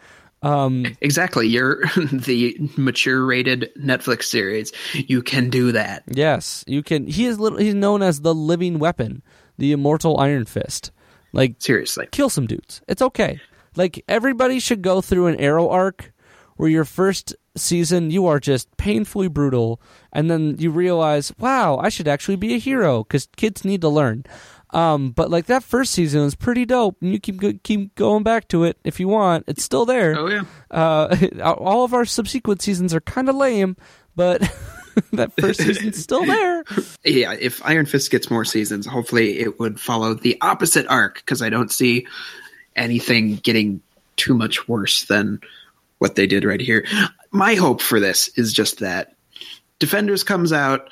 Um, Exactly. You're the mature rated Netflix series. You can do that. Yes, you can. He is. Little, he's known as the living weapon, the immortal Iron Fist. Like Seriously. kill some dudes. It's okay. Like everybody should go through an arrow arc where your first season you are just painfully brutal, and then you realize, wow, I should actually be a hero because kids need to learn. Um, but like that first season was pretty dope, and you keep keep going back to it if you want. It's still there. Oh yeah. Uh, all of our subsequent seasons are kind of lame, but that first season's still there. Yeah, if Iron Fist gets more seasons, hopefully it would follow the opposite arc because I don't see anything getting too much worse than what they did right here. My hope for this is just that Defenders comes out,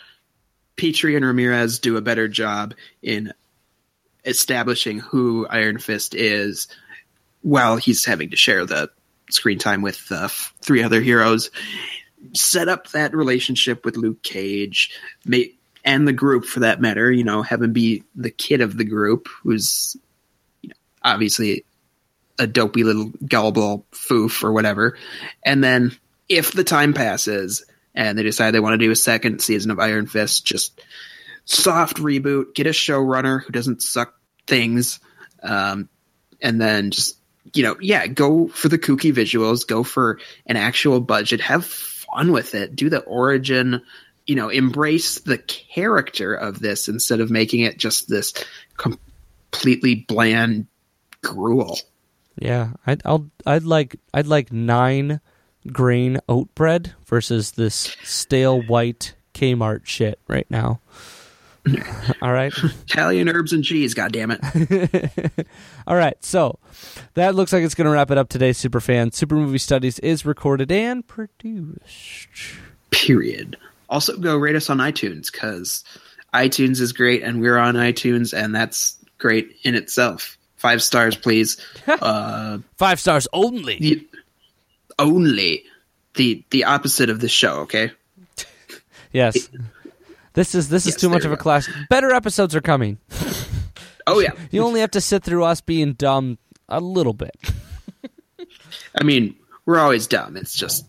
Petrie and Ramirez do a better job in establishing who Iron Fist is while he's having to share the screen time with uh, three other heroes set up that relationship with Luke Cage, may, and the group for that matter. You know, have him be the kid of the group, who's you know, obviously a dopey little gullible foof or whatever. And then if the time passes and they decide they want to do a second season of Iron Fist, just soft reboot, get a showrunner who doesn't suck things, um, and then just you know, yeah, go for the kooky visuals, go for an actual budget, have fun with it, do the origin, you know, embrace the character of this instead of making it just this completely bland gruel. Yeah, I'd I'll, I'd like I'd like nine grain oat bread versus this stale white Kmart shit right now. All right. Italian herbs and cheese, god damn it. All right, so that looks like it's going to wrap it up today, super Superfan. Super Movie Studies is recorded and produced. Period. Also, go rate us on iTunes because iTunes is great, and we're on iTunes, and that's great in itself. Five stars, please. uh, Five stars only. the, only the the opposite of the show. Okay. Yes. This is this is too much of a class. Better episodes are coming. Oh yeah. You only have to sit through us being dumb a little bit. I mean, we're always dumb. It's just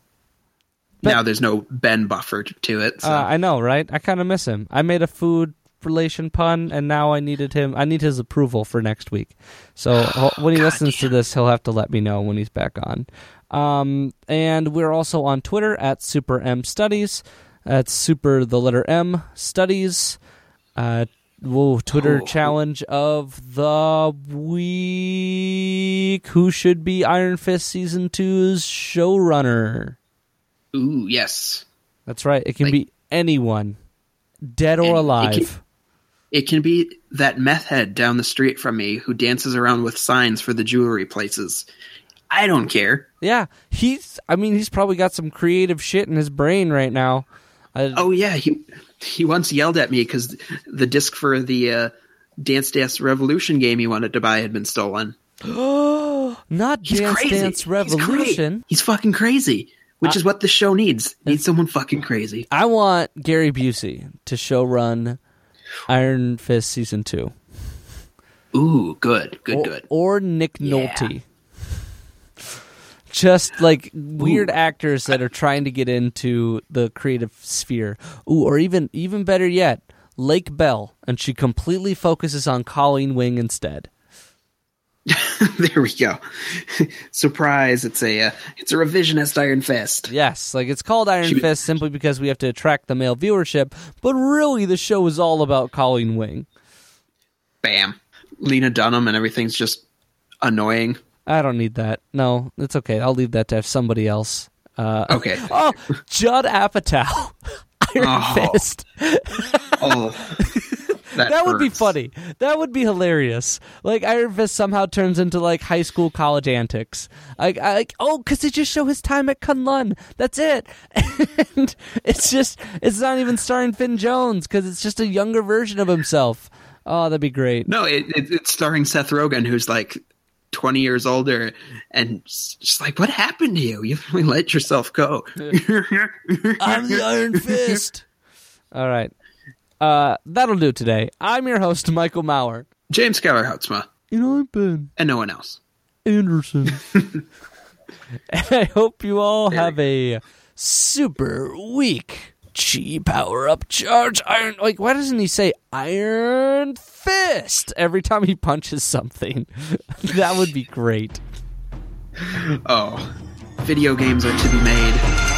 But- now there's no Ben Buffer to it. So. Uh, I know, right? I kind of miss him. I made a food relation pun, and now I needed him. I need his approval for next week. So ho- when he listens to this, he'll have to let me know when he's back on. Um, and we're also on Twitter at Super M Studies. That's Super the letter M Studies. Uh, whoa, Twitter Oh. challenge of the week. Who should be Iron Fist season two's showrunner? Ooh, yes. That's right. It can Like- be anyone, dead or it alive. can- It can be that meth head down the street from me who dances around with signs for the jewelry places. I don't care. Yeah, he's. I mean, he's probably got some creative shit in his brain right now. Uh, Oh yeah, he he once yelled at me because the disc for the uh, Dance Dance Revolution game he wanted to buy had been stolen. Oh, not He's Dance crazy. Dance Revolution. He's, fucking crazy, which is what the show needs. Needs someone fucking crazy. I want Gary Busey to show run Iron Fist season two, Ooh, good, good, or, good. or Nick Yeah. Just like weird actors that are trying to get into the creative sphere. Ooh, or even even better yet, Lake Bell, and she completely focuses on Colleen Wing instead. there we go. Surprise! It's a uh, it's a revisionist Iron Fist. Yes, like it's called Iron She- Fist simply because we have to attract the male viewership, but really the show is all about Colleen Wing. bam, Lena Dunham and everything's just annoying. I don't need that. No, it's okay. I'll leave that to have somebody else. Uh, Okay. oh, Judd Apatow, Iron Oh. Fist. Oh, that, that would be funny. That would be hilarious. Like Iron Fist somehow turns into like high school college antics. Like, I, like oh, because they just show his time at Kunlun. That's it. and it's just it's not even starring Finn Jones because it's just a younger version of himself. Oh, that'd be great. No, it, it, it's starring Seth Rogen, who's like 20 years older, and just like, what happened to you? You finally let yourself go. I'm the Iron Fist. All right. Uh, that'll do today. I'm your host, Michael Maurer. James Keller Houtsma, You know, I've been and no one else. Anderson. and I hope you all have a super week. Chi power up charge iron. Like, why doesn't he say Iron Fist every time he punches something? that would be great. Oh, video games are to be made.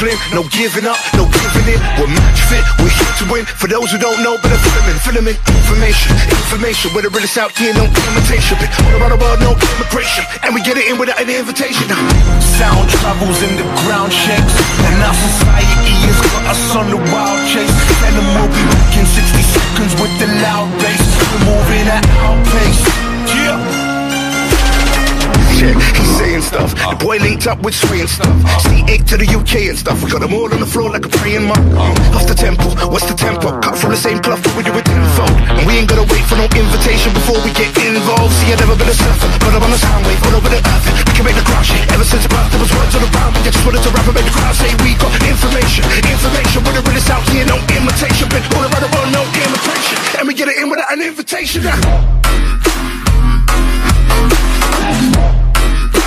Discipline, no giving up, no giving in. We're match fit, we're here to win. For those who don't know, better filament, filament, information, information. Whether it's out here, no imitation. But all around the world, no immigration, and we get it in without any invitation. Sound travels in the ground shakes, and our society has got us on the wild chase. And we'll be back in 60 seconds with the loud bass. We're moving at our pace. Yeah. Check, he's saying stuff. The boy linked up with Sway and stuff. C8 to the UK and stuff. We got them all on the floor like a praying monk. Off the tempo, what's the tempo? Cut from the same cloth, but we do it tenfold. And we ain't gonna wait for no invitation before we get involved. See, I've never been a surfer, but I'm on the sound wave all over the earth. We can make the crowd shake. Ever since birth, there was words on the around. We just wanted to rap and make the crowd say we got information. Information, with the realest out here, no imitation. Been all around the world, no imitation. And we get it in without an invitation. Now.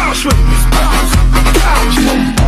Auschwitz. Auschwitz.